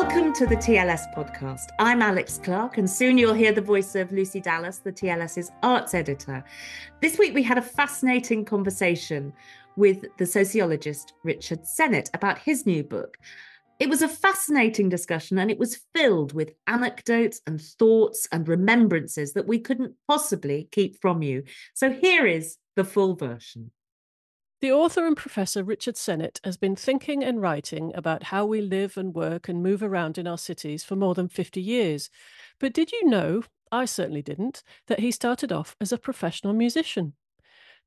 Welcome to the TLS podcast. I'm Alex Clark, and soon you'll hear the voice of Lucy Dallas, the TLS's arts editor. This week, we had a fascinating conversation with the sociologist Richard Sennett about his new book. It was a fascinating discussion, and it was filled with anecdotes and thoughts and remembrances that we couldn't possibly keep from you. So here is the full version. The author and professor Richard Sennett has been thinking and writing about how we live and work and move around in our cities for more than 50 years. But did you know, I certainly didn't, that he started off as a professional musician?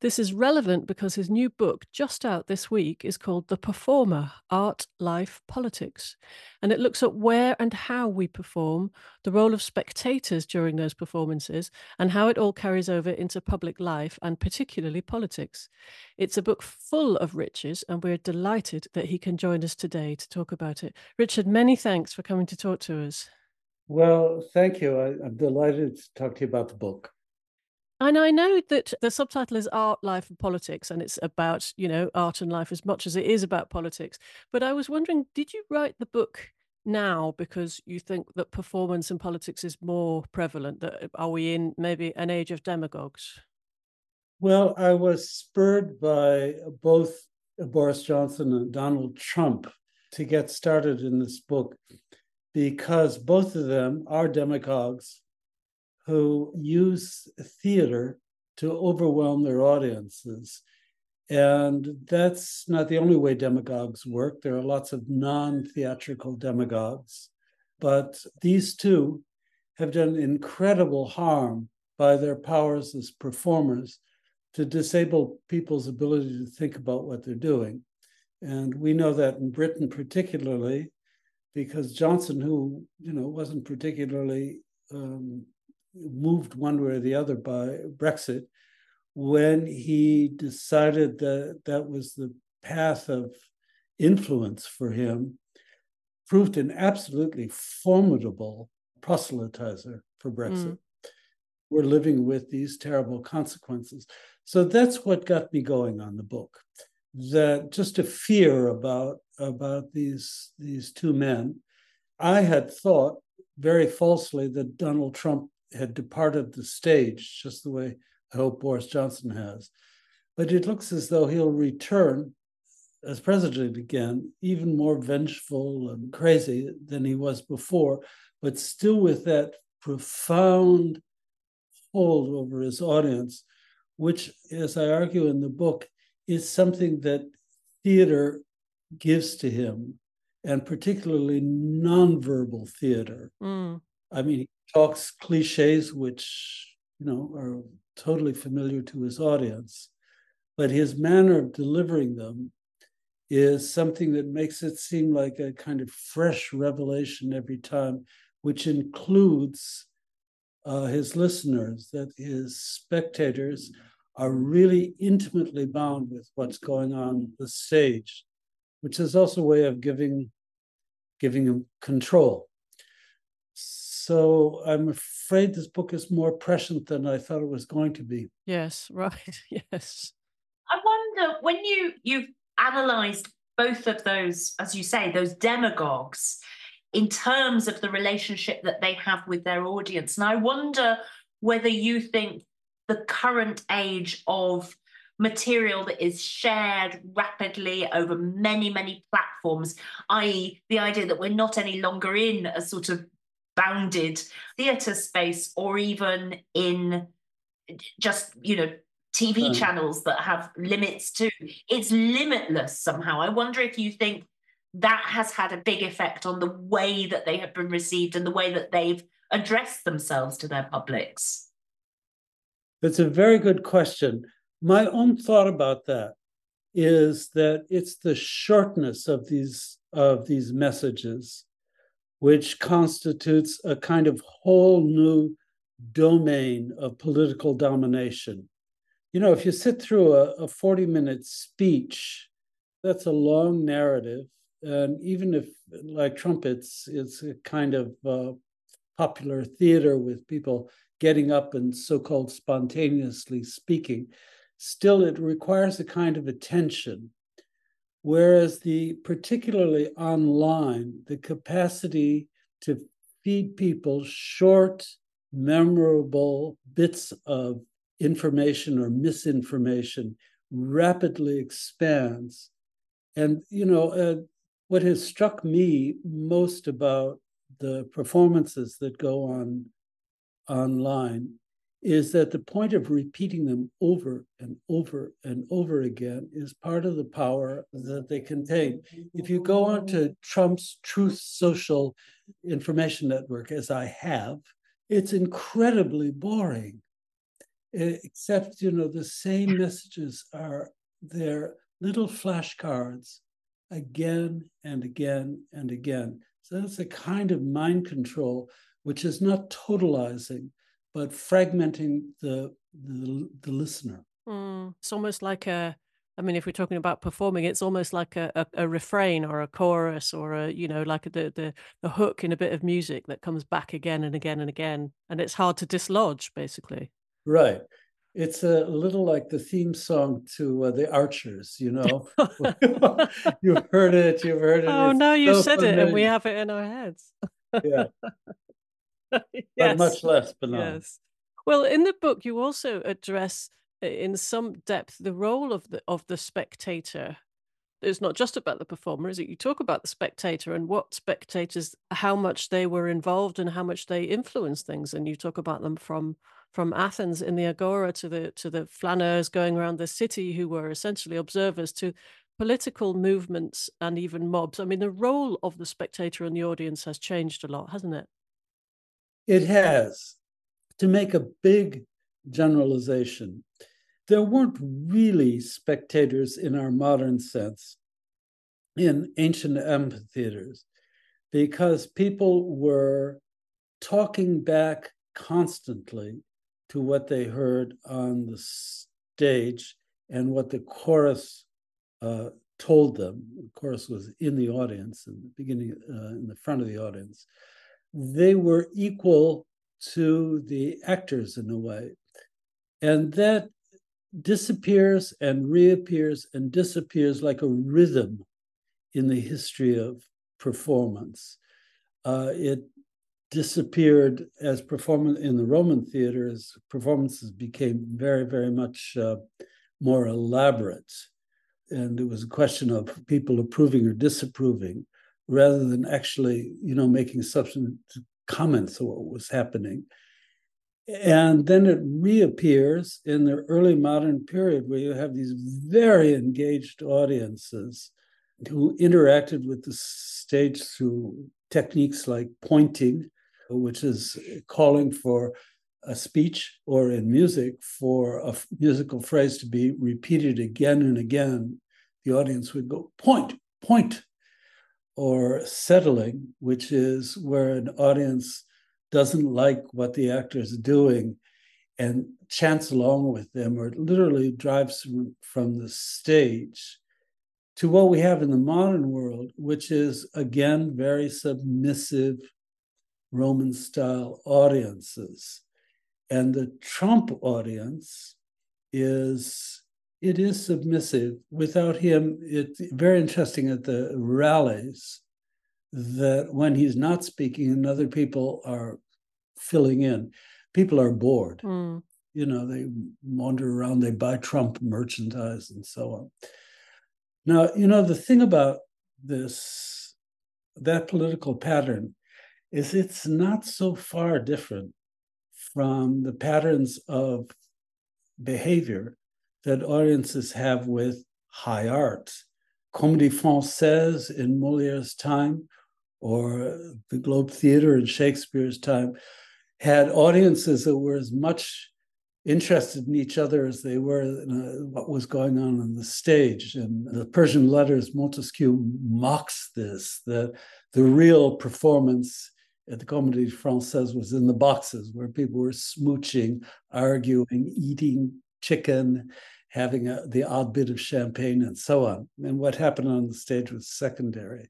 This is relevant because his new book, just out this week, is called The Performer Art, Life, Politics. And it looks at where and how we perform, the role of spectators during those performances, and how it all carries over into public life and particularly politics. It's a book full of riches, and we're delighted that he can join us today to talk about it. Richard, many thanks for coming to talk to us. Well, thank you. I, I'm delighted to talk to you about the book. And I know that the subtitle is Art, Life, and Politics, and it's about, you know, art and life as much as it is about politics. But I was wondering, did you write the book now because you think that performance and politics is more prevalent? That uh, are we in maybe an age of demagogues? Well, I was spurred by both Boris Johnson and Donald Trump to get started in this book because both of them are demagogues who use theater to overwhelm their audiences. And that's not the only way demagogues work. There are lots of non theatrical demagogues. But these two have done incredible harm by their powers as performers to disable people's ability to think about what they're doing. And we know that in Britain, particularly, because Johnson, who you know wasn't particularly um, moved one way or the other by Brexit, when he decided that that was the path of influence for him, proved an absolutely formidable proselytizer for Brexit. Mm. We're living with these terrible consequences. So that's what got me going on the book. That just a fear about about these these two men. I had thought very falsely that Donald Trump had departed the stage, just the way I hope Boris Johnson has. But it looks as though he'll return as president again, even more vengeful and crazy than he was before, but still with that profound hold over his audience, which, as I argue in the book, is something that theater gives to him, and particularly nonverbal theater. Mm. I mean, talks cliches which you know are totally familiar to his audience but his manner of delivering them is something that makes it seem like a kind of fresh revelation every time which includes uh, his listeners that his spectators are really intimately bound with what's going on the stage which is also a way of giving giving him control so I'm afraid this book is more prescient than I thought it was going to be. Yes, right. Yes. I wonder when you you've analysed both of those, as you say, those demagogues in terms of the relationship that they have with their audience. And I wonder whether you think the current age of material that is shared rapidly over many, many platforms, i.e., the idea that we're not any longer in a sort of bounded theatre space or even in just, you know, TV right. Hmm. channels that have limits too. It's limitless somehow. I wonder if you think that has had a big effect on the way that they have been received and the way that they've addressed themselves to their publics. It's a very good question. My own thought about that is that it's the shortness of these of these messages which constitutes a kind of whole new domain of political domination. You know, if you sit through a, a 40 minute speech, that's a long narrative. And even if, like trumpets, it's a kind of uh, popular theater with people getting up and so called spontaneously speaking, still it requires a kind of attention. Whereas the particularly online, the capacity to feed people short, memorable bits of information or misinformation rapidly expands. And, you know, uh, what has struck me most about the performances that go on online is that the point of repeating them over and over and over again is part of the power that they contain. If you go on to Trump's Truth Social Information Network, as I have, it's incredibly boring. Except, you know, the same messages are there, little flashcards again and again and again. So that's a kind of mind control, which is not totalizing, but fragmenting the the, the listener. Mm, it's almost like a. I mean, if we're talking about performing, it's almost like a, a, a, refrain or a chorus or a, you know, like the, the the hook in a bit of music that comes back again and again and again, and it's hard to dislodge, basically. Right. It's a little like the theme song to uh, the Archers, you know. you've heard it, you've heard it. Oh, no, you so said familiar. it, and we have it in our heads. yeah. yes. But much less benign. Yes. Well, in the book, you also address in some depth the role of the of the spectator. It's not just about the performer, is it? You talk about the spectator and what spectators, how much they were involved and how much they influenced things, and you talk about them from from Athens in the agora to the to the flaneurs going around the city who were essentially observers to political movements and even mobs. I mean, the role of the spectator and the audience has changed a lot, hasn't it? It has. To make a big generalization, there weren't really spectators in our modern sense in ancient amphitheaters because people were talking back constantly to what they heard on the stage and what the chorus uh, told them. The chorus was in the audience in the beginning, uh, in the front of the audience. They were equal to the actors in a way. And that disappears and reappears and disappears like a rhythm in the history of performance. Uh, it disappeared as performance in the Roman theater as performances became very, very much uh, more elaborate. And it was a question of people approving or disapproving rather than actually, you know, making substantive comments on what was happening. And then it reappears in the early modern period where you have these very engaged audiences who interacted with the stage through techniques like pointing which is calling for a speech or in music for a musical phrase to be repeated again and again, the audience would go, point, point, or settling, which is where an audience doesn't like what the actor is doing and chants along with them, or literally drives from, the stage to what we have in the modern world, which is again very submissive Roman style audiences. And the Trump audience is it is submissive. Without him, it's very interesting at the rallies that when he's not speaking and other people are filling in, people are bored. Mm. You know, they wander around, they buy Trump merchandise and so on. Now, you know, the thing about this, that political pattern is it's not so far different from the patterns of behavior that audiences have with high art. Comédie Française in Moliere's time, or the Globe Theater in Shakespeare's time, had audiences that were as much interested in each other as they were in uh, what was going on on the stage. And the Persian letters, Montesquieu mocks this, that the real performance at the Comédie Française was in the boxes where people were smooching, arguing, eating chicken, having a, the odd bit of champagne, and so on. And what happened on the stage was secondary.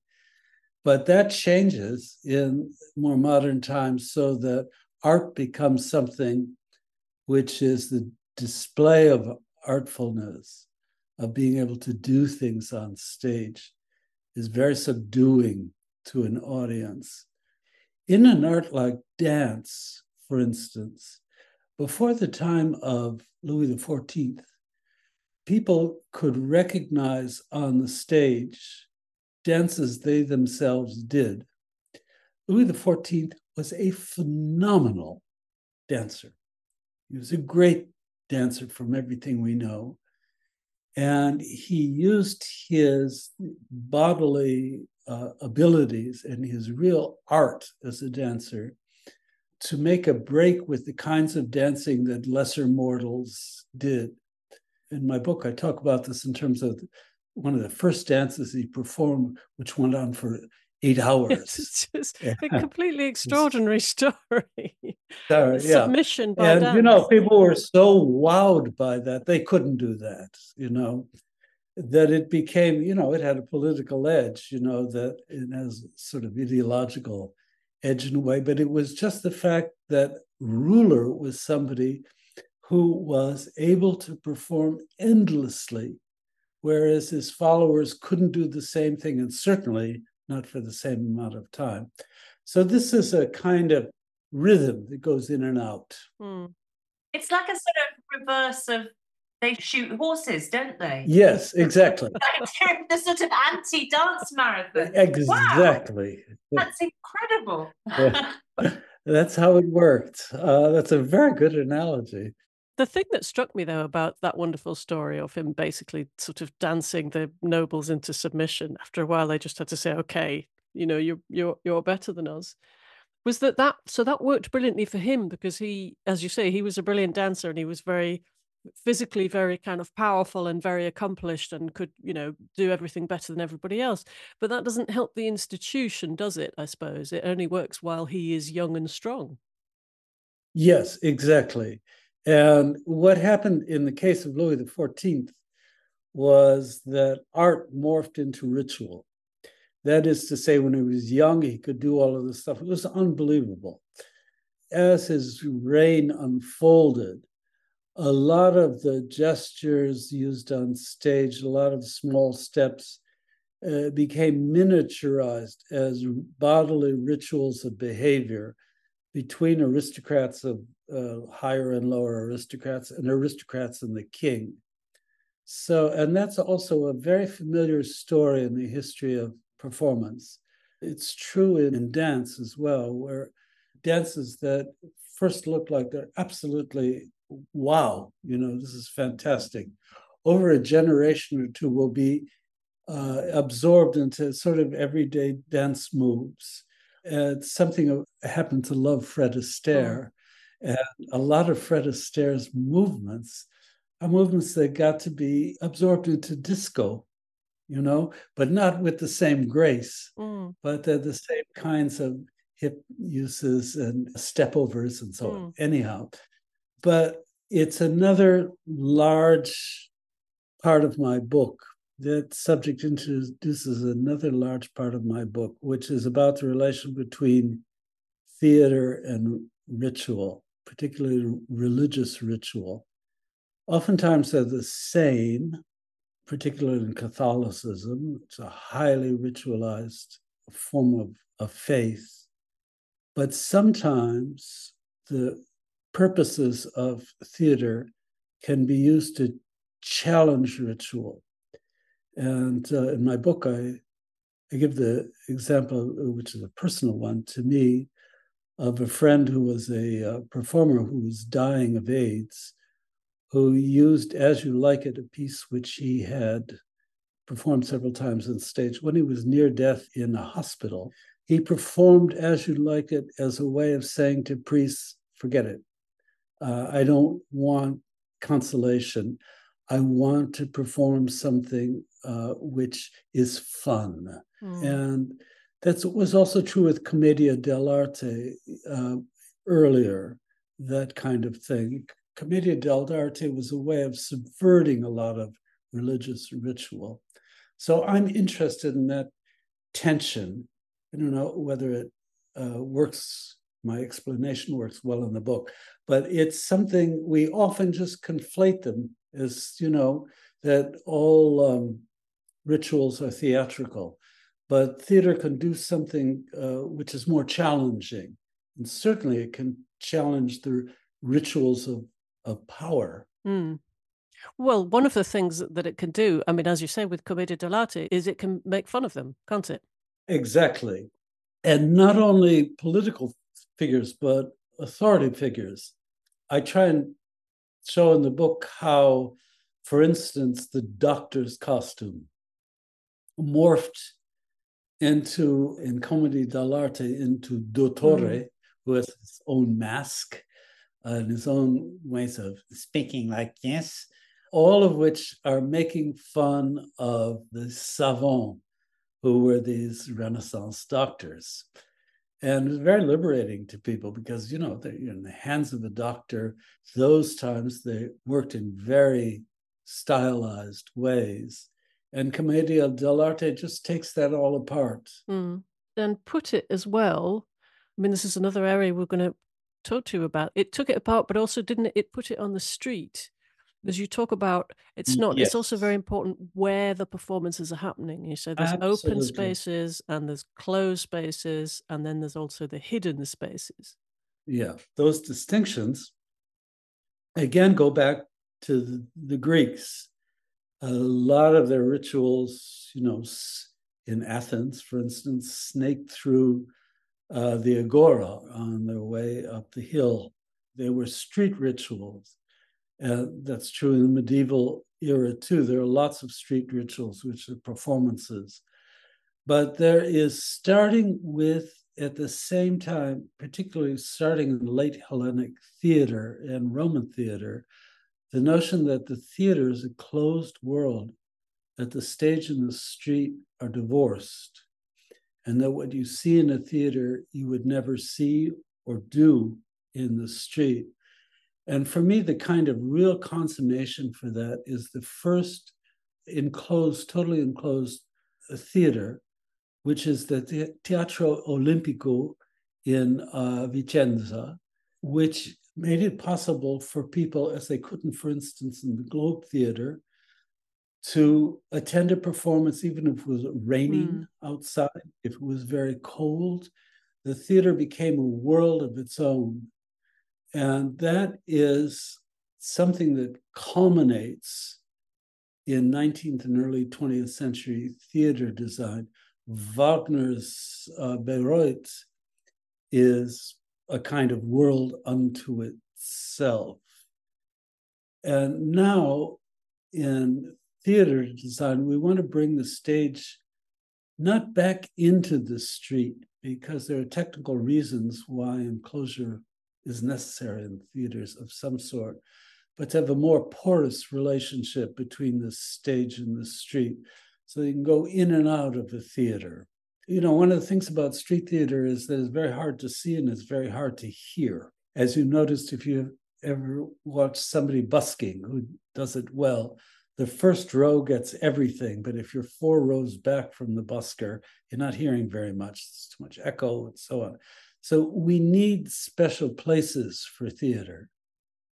But that changes in more modern times so that art becomes something which is the display of artfulness, of being able to do things on stage, is very subduing to an audience. In an art like dance, for instance, before the time of Louis XIV, people could recognize on the stage dances they themselves did. Louis XIV was a phenomenal dancer. He was a great dancer from everything we know. And he used his bodily uh, abilities and his real art as a dancer to make a break with the kinds of dancing that lesser mortals did. In my book, I talk about this in terms of one of the first dances he performed, which went on for eight hours. It's just yeah. a completely extraordinary story. Uh, Submission by and dance. you know, people were so wowed by that they couldn't do that. You know, that it became, you know, it had a political edge. You know, that it has sort of ideological edge in a way, but it was just the fact that ruler was somebody who was able to perform endlessly, whereas his followers couldn't do the same thing, and certainly not for the same amount of time. So this is a kind of rhythm that goes in and out. Mm. It's like a sort of reverse of they shoot horses, don't they? Yes, exactly. the sort of anti-dance marathon. Exactly. Wow, that's incredible. That's how it worked. Uh, that's a very good analogy. The thing that struck me though about that wonderful story of him basically sort of dancing the nobles into submission after a while they just had to say okay you know you're you're you're better than us was that that so that worked brilliantly for him because he as you say he was a brilliant dancer and he was very physically very kind of powerful and very accomplished and could you know do everything better than everybody else. But that doesn't help the institution does it i suppose? It only works while he is young and strong. Yes exactly and what happened in the case of louis xiv was that art morphed into ritual. That is to say when he was young he could do all of this stuff. It was unbelievable. As his reign unfolded a lot of the gestures used on stage, a lot of small steps uh, became miniaturized as bodily rituals of behavior between aristocrats of uh, higher and lower aristocrats and aristocrats and the king. So, and that's also a very familiar story in the history of performance. It's true in, in dance as well, where dances that first look like they're absolutely wow, you know, this is fantastic. Over a generation or two, will be uh, absorbed into sort of everyday dance moves. Uh, something I happen to love Fred Astaire. Oh. And a lot of Fred Astaire's movements are movements that got to be absorbed into disco, you know, but not with the same grace, mm. but they're the same kinds of hip uses and stepovers and so mm. on. Anyhow, but it's another large part of my book. That subject introduces another large part of my book, which is about the relation between theater and ritual, particularly religious ritual, oftentimes they're the same, particularly in Catholicism. It's a highly ritualized form of, of faith. But sometimes the purposes of theater can be used to challenge ritual. And uh, in my book, I, I give the example, which is a personal one to me, of a friend who was a uh, performer who was dying of AIDS, who used As You Like It, a piece which he had performed several times on stage. When he was near death in a hospital, he performed As You Like It as a way of saying to priests, forget it. Uh, I don't want consolation. I want to perform something uh, which is fun. Mm. And that was also true with Commedia dell'arte uh, earlier, that kind of thing. Commedia dell'arte was a way of subverting a lot of religious ritual. So I'm interested in that tension. I don't know whether it uh, works, my explanation works well in the book, but it's something we often just conflate them as, you know, that all um, rituals are theatrical. But theater can do something uh, which is more challenging. And certainly it can challenge the rituals of, of power. Mm. Well, one of the things that it can do, I mean, as you say with Commedia dell'arte, is it can make fun of them, can't it? Exactly. And not only political figures, but authority figures. I try and show in the book how, for instance, the doctor's costume morphed into, in commedia dell'arte, into Dottore, mm. who has his own mask and his own ways of speaking like this all of which are making fun of the savants, who were these Renaissance doctors. And it was very liberating to people because, you know, they're in the hands of a doctor. Those times they worked in very stylized ways. And Commedia dell'arte just takes that all apart. Mm. And put it as well. I mean, this is another area we're going to talk to you about. It took it apart, but also didn't it, it put it on the street? as you talk about it's not yes. it's also very important where the performances are happening you say there's Absolutely. open spaces and there's closed spaces and then there's also the hidden spaces yeah those distinctions again go back to the, the greeks a lot of their rituals you know in athens for instance snaked through uh, the agora on their way up the hill they were street rituals uh, that's true in the medieval era too. There are lots of street rituals, which are performances. But there is starting with, at the same time, particularly starting in late Hellenic theater and Roman theater, the notion that the theater is a closed world, that the stage and the street are divorced, and that what you see in a theater you would never see or do in the street. And for me, the kind of real consummation for that is the first enclosed, totally enclosed uh, theater, which is the Teatro Olimpico in uh, Vicenza, which made it possible for people, as they couldn't, for instance, in the Globe Theater, to attend a performance, even if it was raining mm. outside, if it was very cold. The theater became a world of its own. And that is something that culminates in 19th and early 20th century theater design. Wagner's uh, Bayreuth is a kind of world unto itself. And now in theater design, we want to bring the stage not back into the street because there are technical reasons why enclosure is necessary in theaters of some sort, but to have a more porous relationship between the stage and the street so you can go in and out of the theater. You know, one of the things about street theater is that it's very hard to see and it's very hard to hear. As you noticed, if you ever watched somebody busking who does it well, the first row gets everything, but if you're four rows back from the busker, you're not hearing very much. It's too much echo and so on. So we need special places for theater.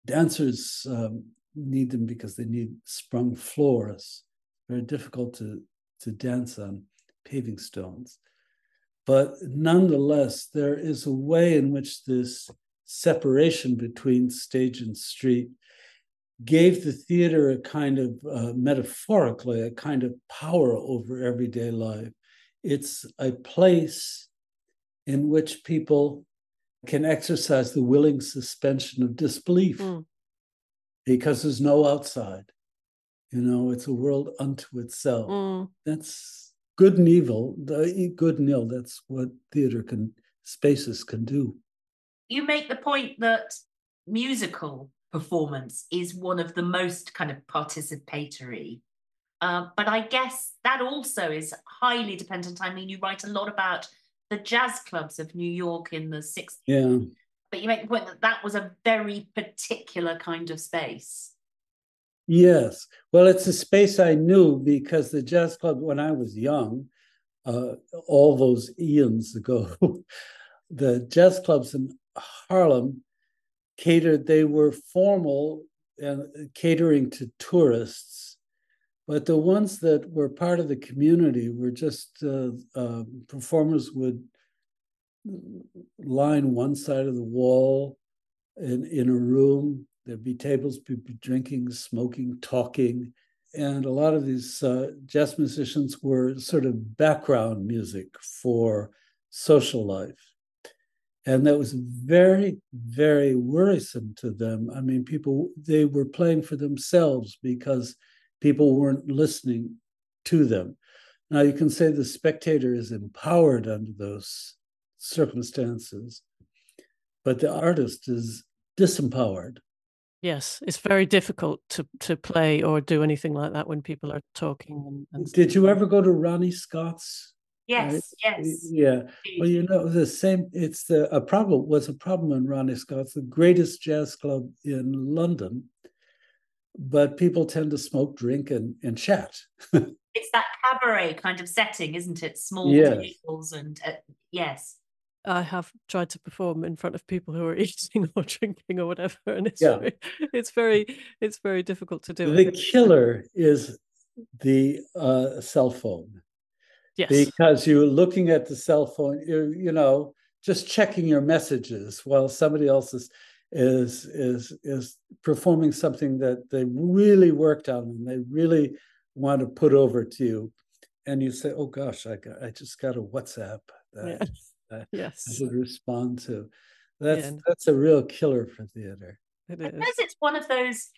Dancers um, need them because they need sprung floors. Very difficult to, to dance on paving stones. But nonetheless, there is a way in which this separation between stage and street gave the theater a kind of uh, metaphorically a kind of power over everyday life it's a place in which people can exercise the willing suspension of disbelief mm. because there's no outside you know it's a world unto itself mm. that's good and evil the good and ill that's what theater can spaces can do you make the point that musical performance is one of the most kind of participatory. Uh, but I guess that also is highly dependent. I mean, you write a lot about the jazz clubs of New York in the 60s. Yeah. But you make the point that that was a very particular kind of space. Yes. Well, it's a space I knew because the jazz club, when I was young, uh, all those eons ago, the jazz clubs in Harlem catered, they were formal and catering to tourists, but the ones that were part of the community were just uh, uh, performers would line one side of the wall in, in a room. There'd be tables, people drinking, smoking, talking. And a lot of these uh, jazz musicians were sort of background music for social life. And that was very very worrisome to them. I mean people they were playing for themselves because people weren't listening to them. Now you can say the spectator is empowered under those circumstances but the artist is disempowered yes it's very difficult to to play or do anything like that when people are talking and, and did you ever go to ronnie scott's Yes, right? yes. Yeah. Well, you know, the same, it's the, a problem, was a problem in Ronnie Scott's, the greatest jazz club in London. But people tend to smoke, drink, and, and chat. it's that cabaret kind of setting, isn't it? Small yes. tables and uh, yes. I have tried to perform in front of people who are eating or drinking or whatever, and it's yeah. very, it's very, it's very difficult to do. The killer is the uh, cell phone. Yes. Because you're looking at the cell phone, you're, you know, just checking your messages while somebody else is is is is performing something that they really worked on and they really want to put over to you. And you say, Oh gosh, I got I just got a WhatsApp that, that yes. I should respond to. That's yeah. that's a real killer for theater. It is. Because it's one of those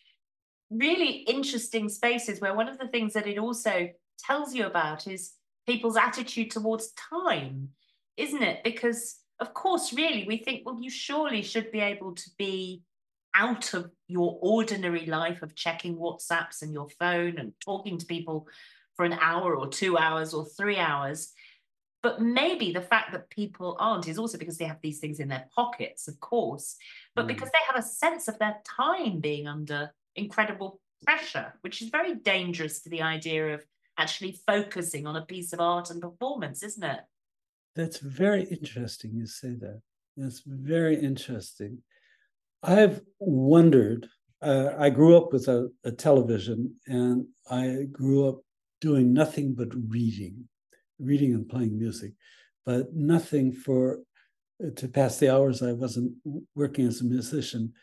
really interesting spaces where one of the things that it also tells you about is people's attitude towards time, isn't it? Because, of course, really, we think, well, you surely should be able to be out of your ordinary life of checking WhatsApps and your phone and talking to people for an hour or two hours or three hours. But maybe the fact that people aren't is also because they have these things in their pockets, of course, but mm. because they have a sense of their time being under incredible pressure, which is very dangerous to the idea of actually focusing on a piece of art and performance, isn't it? That's very interesting you say that. That's very interesting. I've wondered, uh, I grew up with a, a television and I grew up doing nothing but reading, reading and playing music, but nothing for uh, to pass the hours I wasn't working as a musician.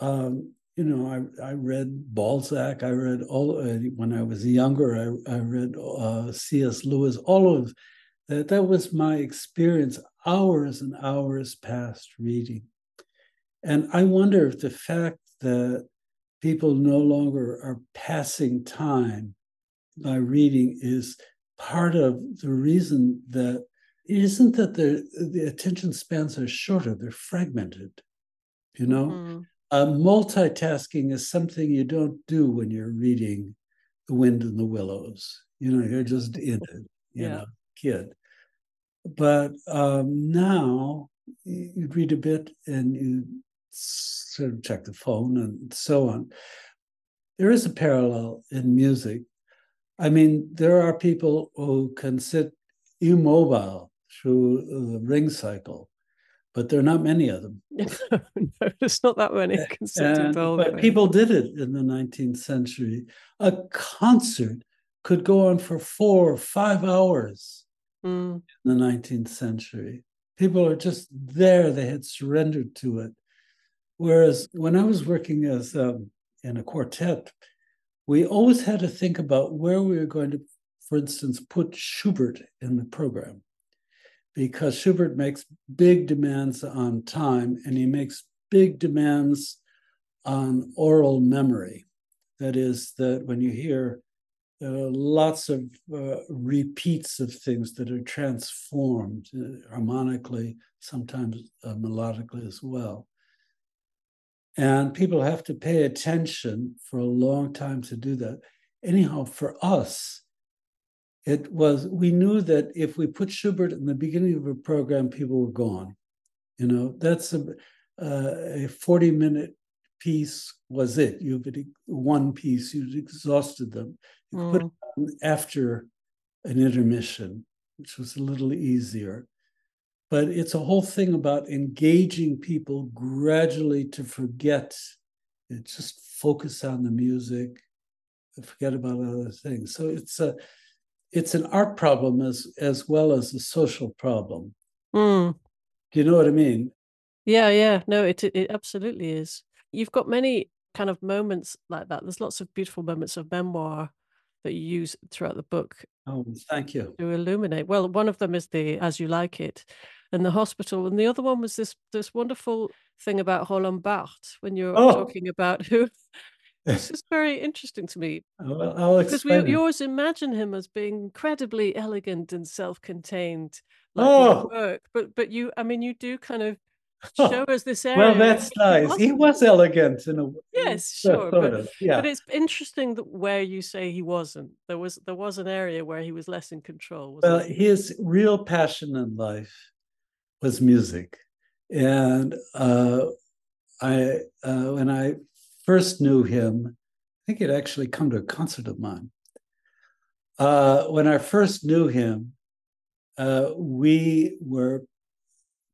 Um, you know, I, I read Balzac. I read all uh, when I was younger. I, I read uh, C.S. Lewis. All of that. That was my experience. Hours and hours passed reading, and I wonder if the fact that people no longer are passing time by reading is part of the reason that it isn't that the the attention spans are shorter; they're fragmented. You know. Mm-hmm uh, multitasking is something you don't do when you're reading The Wind in the Willows. You know, you're just in it, you yeah. know, kid. But um, now you read a bit and you sort of check the phone and so on. There is a parallel in music. I mean, there are people who can sit immobile through the ring cycle but there are not many of them. no, there's not that many and, But people did it in the 19th century. A concert could go on for four or five hours mm. in the 19th century. People are just there, they had surrendered to it. Whereas when I was working as um, in a quartet, we always had to think about where we were going to, for instance, put Schubert in the program because Schubert makes big demands on time and he makes big demands on oral memory. That is, that when you hear uh, lots of uh, repeats of things that are transformed uh, harmonically, sometimes uh, melodically as well. And people have to pay attention for a long time to do that. Anyhow, for us, it was we knew that if we put Schubert in the beginning of a program, people were gone. You know, that's a, uh, a 40 minute piece was it. You've one piece, you've exhausted them. You mm. put it on after an intermission, which was a little easier. But it's a whole thing about engaging people gradually to forget, and just focus on the music, forget about other things. So it's a it's an art problem as as well as a social problem. Mm. Do you know what I mean? Yeah, yeah. No, it it absolutely is. You've got many kind of moments like that. There's lots of beautiful moments of memoir that you use throughout the book. Oh, thank you. To illuminate. Well, one of them is the As You Like It in the hospital, and the other one was this this wonderful thing about Roland Barthes when you're oh. talking about who this is very interesting to me. Well, I'll because we, you always imagine him as being incredibly elegant and self-contained, like oh. work. But but you, I mean, you do kind of show us this area. Well, that's nice. He was elegant in a yes, sure, but, yeah. but it's interesting that where you say he wasn't. There was there was an area where he was less in control. Well, his real passion in life was music, and uh, I uh, when I first knew him, I think he'd actually come to a concert of mine. Uh, when I first knew him, uh, we were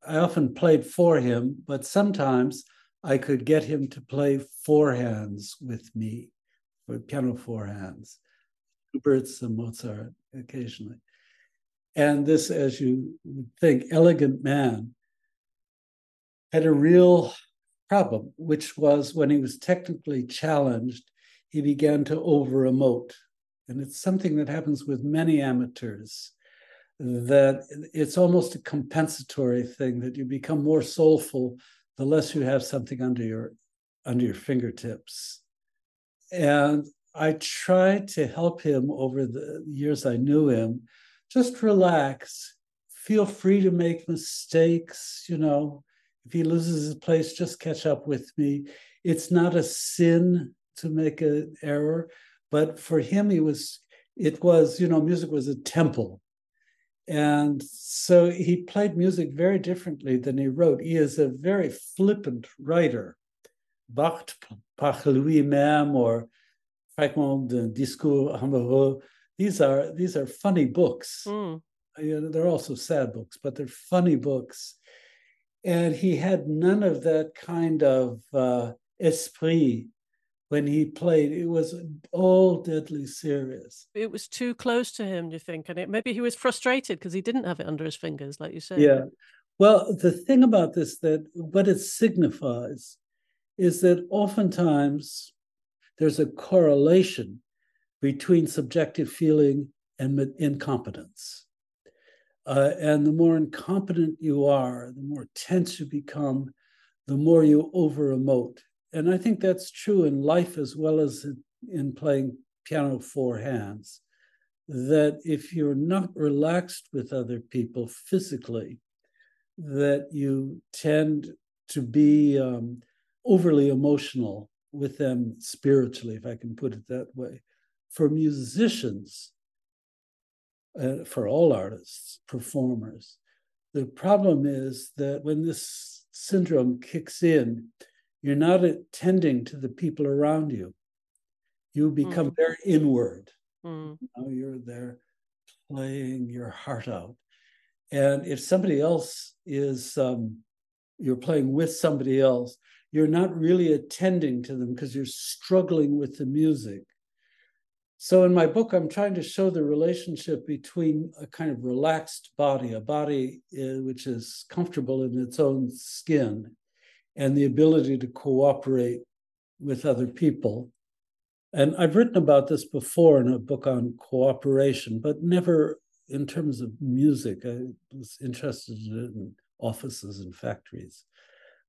I often played for him, but sometimes I could get him to play four hands with me, for piano four hands, Schubert's and Mozart occasionally. And this, as you think, elegant man had a real problem, which was when he was technically challenged, he began to over emote. And it's something that happens with many amateurs that it's almost a compensatory thing that you become more soulful the less you have something under your under your fingertips and i tried to help him over the years i knew him just relax feel free to make mistakes you know if he loses his place just catch up with me it's not a sin to make an error but for him he was it was you know music was a temple and so he played music very differently than he wrote. He is a very flippant writer. Barthes par lui-même or Fragment de Discours amoureux. These are these are funny books. Mm. You know, they're also sad books, but they're funny books. And he had none of that kind of uh, esprit when he played. It was all deadly serious. It was too close to him, do you think? And it, maybe he was frustrated because he didn't have it under his fingers, like you said. Yeah. Well, the thing about this that what it signifies is that oftentimes there's a correlation between subjective feeling and incompetence. Uh, and the more incompetent you are, the more tense you become, the more you over emote and I think that's true in life as well as in playing piano four hands. That if you're not relaxed with other people physically, that you tend to be um, overly emotional with them spiritually, if I can put it that way. For musicians, uh, for all artists, performers, the problem is that when this syndrome kicks in, you're not attending to the people around you. You become mm. very inward. Mm. Know, you're there playing your heart out. And if somebody else is um, you're playing with somebody else, you're not really attending to them because you're struggling with the music. So in my book, I'm trying to show the relationship between a kind of relaxed body, a body uh, which is comfortable in its own skin, and the ability to cooperate with other people. And I've written about this before in a book on cooperation, but never in terms of music. I was interested in offices and factories.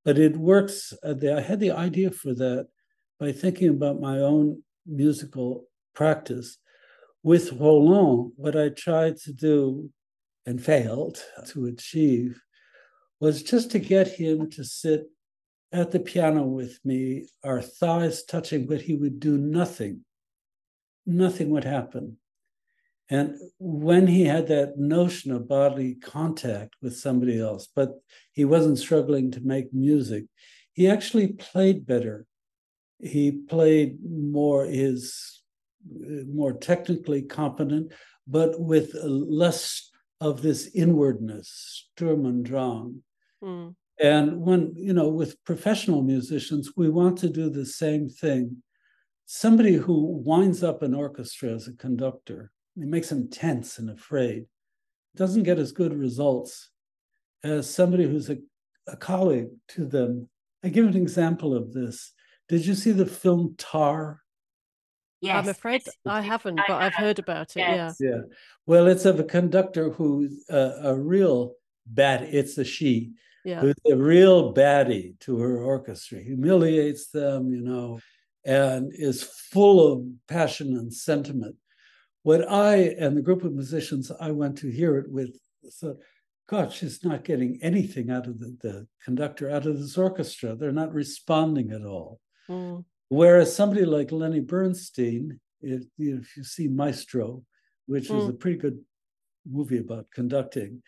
But it works. Uh, I had the idea for that by thinking about my own musical practice. With Roland, what I tried to do and failed to achieve was just to get him to sit at the piano with me, our thighs touching, but he would do nothing. Nothing would happen. And when he had that notion of bodily contact with somebody else, but he wasn't struggling to make music, he actually played better. He played more his more technically competent, but with less of this inwardness, Sturm und Drang. Mm. And when, you know, with professional musicians, we want to do the same thing. Somebody who winds up an orchestra as a conductor it makes them tense and afraid. Doesn't get as good results as somebody who's a, a colleague to them. I give an example of this. Did you see the film Tar? Yes. I'm afraid I haven't, but I've heard about it. Yes. Yeah. Yeah. Well, it's of a conductor who's a, a real bad, it's a she, yeah. who's a real baddie to her orchestra, humiliates them, you know, and is full of passion and sentiment. What I and the group of musicians I went to hear it with thought, God, she's not getting anything out of the, the conductor, out of this orchestra. They're not responding at all. Mm. Whereas somebody like Lenny Bernstein, if, if you see Maestro, which mm. is a pretty good movie about conducting,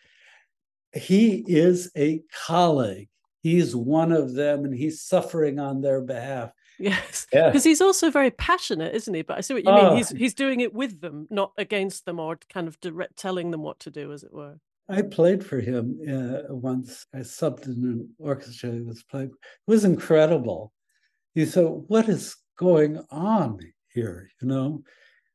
he is a colleague. He's one of them and he's suffering on their behalf. Yes, because yeah. he's also very passionate, isn't he? But I see what you oh. mean. He's he's doing it with them, not against them, or kind of direct telling them what to do, as it were. I played for him uh, once. I subbed in an orchestra he was playing. It was incredible. He said, "What is going on here?" You know,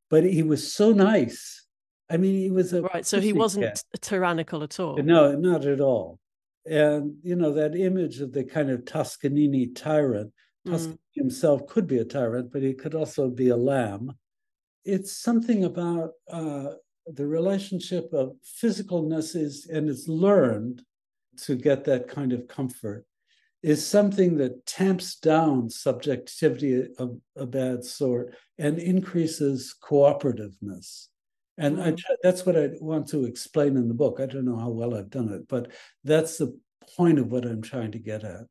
but he was so nice. I mean, he was a right. So he wasn't cat. tyrannical at all. No, not at all. And you know that image of the kind of Toscanini tyrant Tuscan mm. himself could be a tyrant, but he could also be a lamb. It's something about uh, the relationship of physicalness is, and it's learned to get that kind of comfort, is something that tamps down subjectivity of a bad sort and increases cooperativeness. And mm. I, that's what I want to explain in the book. I don't know how well I've done it, but that's the point of what I'm trying to get at.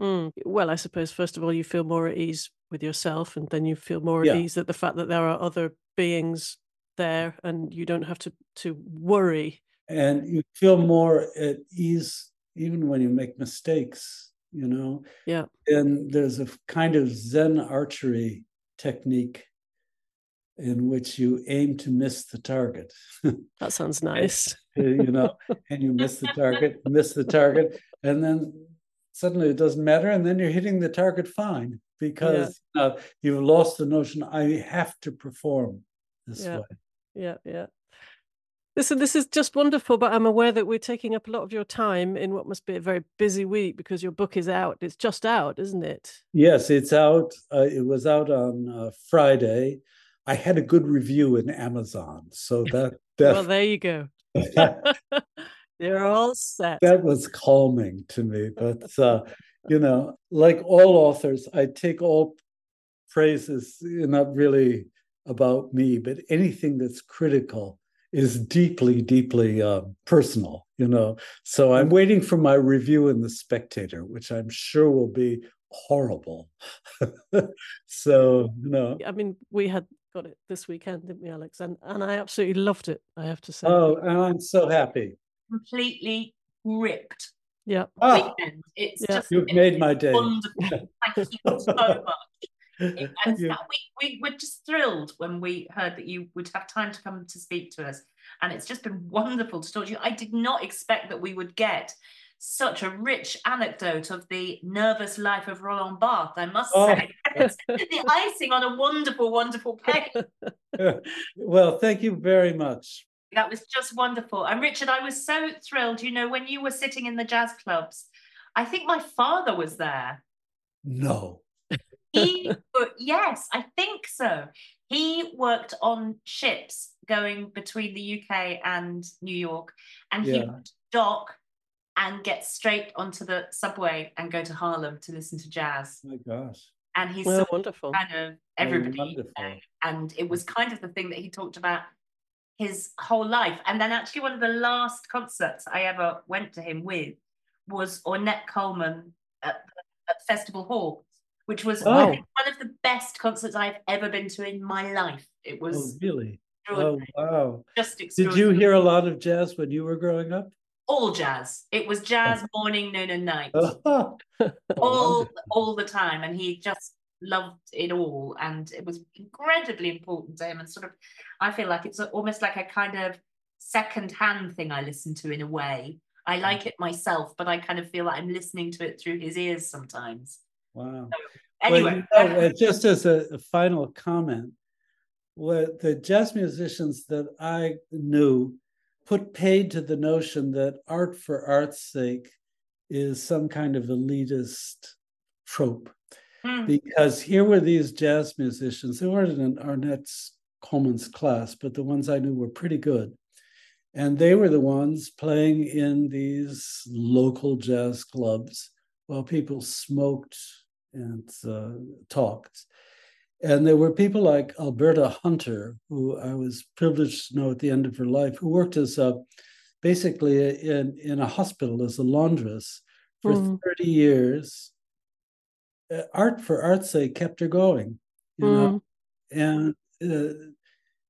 Mm. Well, I suppose first of all you feel more at ease with yourself, and then you feel more at yeah. ease at the fact that there are other beings there, and you don't have to to worry. And you feel more at ease even when you make mistakes. You know. Yeah. And there's a kind of Zen archery technique in which you aim to miss the target. that sounds nice. you know, and you miss the target, miss the target, and then suddenly it doesn't matter and then you're hitting the target fine because yeah. uh, you've lost the notion i have to perform this yeah. way yeah yeah Listen, this is just wonderful, but I'm aware that we're taking up a lot of your time in what must be a very busy week because your book is out. It's just out, isn't it? Yes, it's out. Uh, it was out on uh, Friday. I had a good review in Amazon, so that. that well, there you go. They're all set. That was calming to me. But, uh, you know, like all authors, I take all praises, not really about me, but anything that's critical is deeply, deeply uh, personal, you know. So I'm waiting for my review in The Spectator, which I'm sure will be horrible. so, you know. I mean, we had got it this weekend, didn't we, Alex? And and I absolutely loved it, I have to say. Oh, and I'm so happy completely gripped. Yeah. Oh, it's yeah. just you've made my day. Wonderful. Thank you so much. and that, we, we were just thrilled when we heard that you would have time to come to speak to us. And it's just been wonderful to talk to you. I did not expect that we would get such a rich anecdote of the nervous life of Roland Barthes, I must Oh. say. The icing on a wonderful, wonderful cake. well, thank you very much. That was just wonderful. And Richard, I was so thrilled. You know, when you were sitting in the jazz clubs, I think my father was there. No. He, yes, I think so. He worked on ships going between the UK and New York, and he Yeah. would dock and get straight onto the subway and go to Harlem to listen to jazz. Oh My gosh. And he Well, saw wonderful. kind of Oh, everybody, wonderful. there. and it was mm. kind of the thing that he talked about his whole life. And then actually, one of the last concerts I ever went to him with was Ornette Coleman at, at Festival Hall, which was Oh. One of the best concerts I've ever been to in my life. It Oh, was really? Oh, wow. just Did you hear a lot of jazz when you were growing up? all jazz? It was jazz oh. morning, noon, and night. Oh, oh all all the time and he just loved it all and it was incredibly important to him and sort of i feel like it's almost like a kind of second hand thing i listen to in a way i mm. like it myself but i kind of feel like i'm listening to it through his ears sometimes Wow. anyway Well, you know, uh, just as a, a final comment, what the jazz musicians that I knew put paid to the notion that art for art's sake is some kind of elitist trope. Hmm. Because here were these jazz musicians who weren't in Ornette's Coleman's class, but the ones I knew were pretty good. And they were the ones playing in these local jazz clubs while people smoked and uh, talked. And there were people like Alberta Hunter, who I was privileged to know at the end of her life, who worked as a, basically in, in a hospital as a laundress for Mm. 30 years. Uh, art for art's sake kept her going, you know, and uh,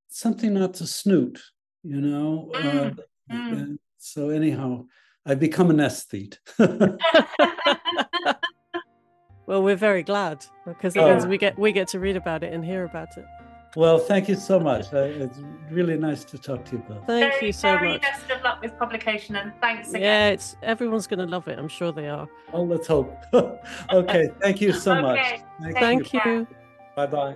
something not to snoot, you know. Uh, Mm, mm. so, anyhow, I've become an aesthete. Well, we're very glad because it Oh. means we get we get to read about it and hear about it. Well, thank you so much. Uh, it's really nice to talk to you both. Thank very, you so very much. best of luck with publication and thanks again Yeah, it's everyone's going to love it. I'm sure they are. Oh, let's hope. okay, thank you so much. Thank, Thank you. you. Bye bye.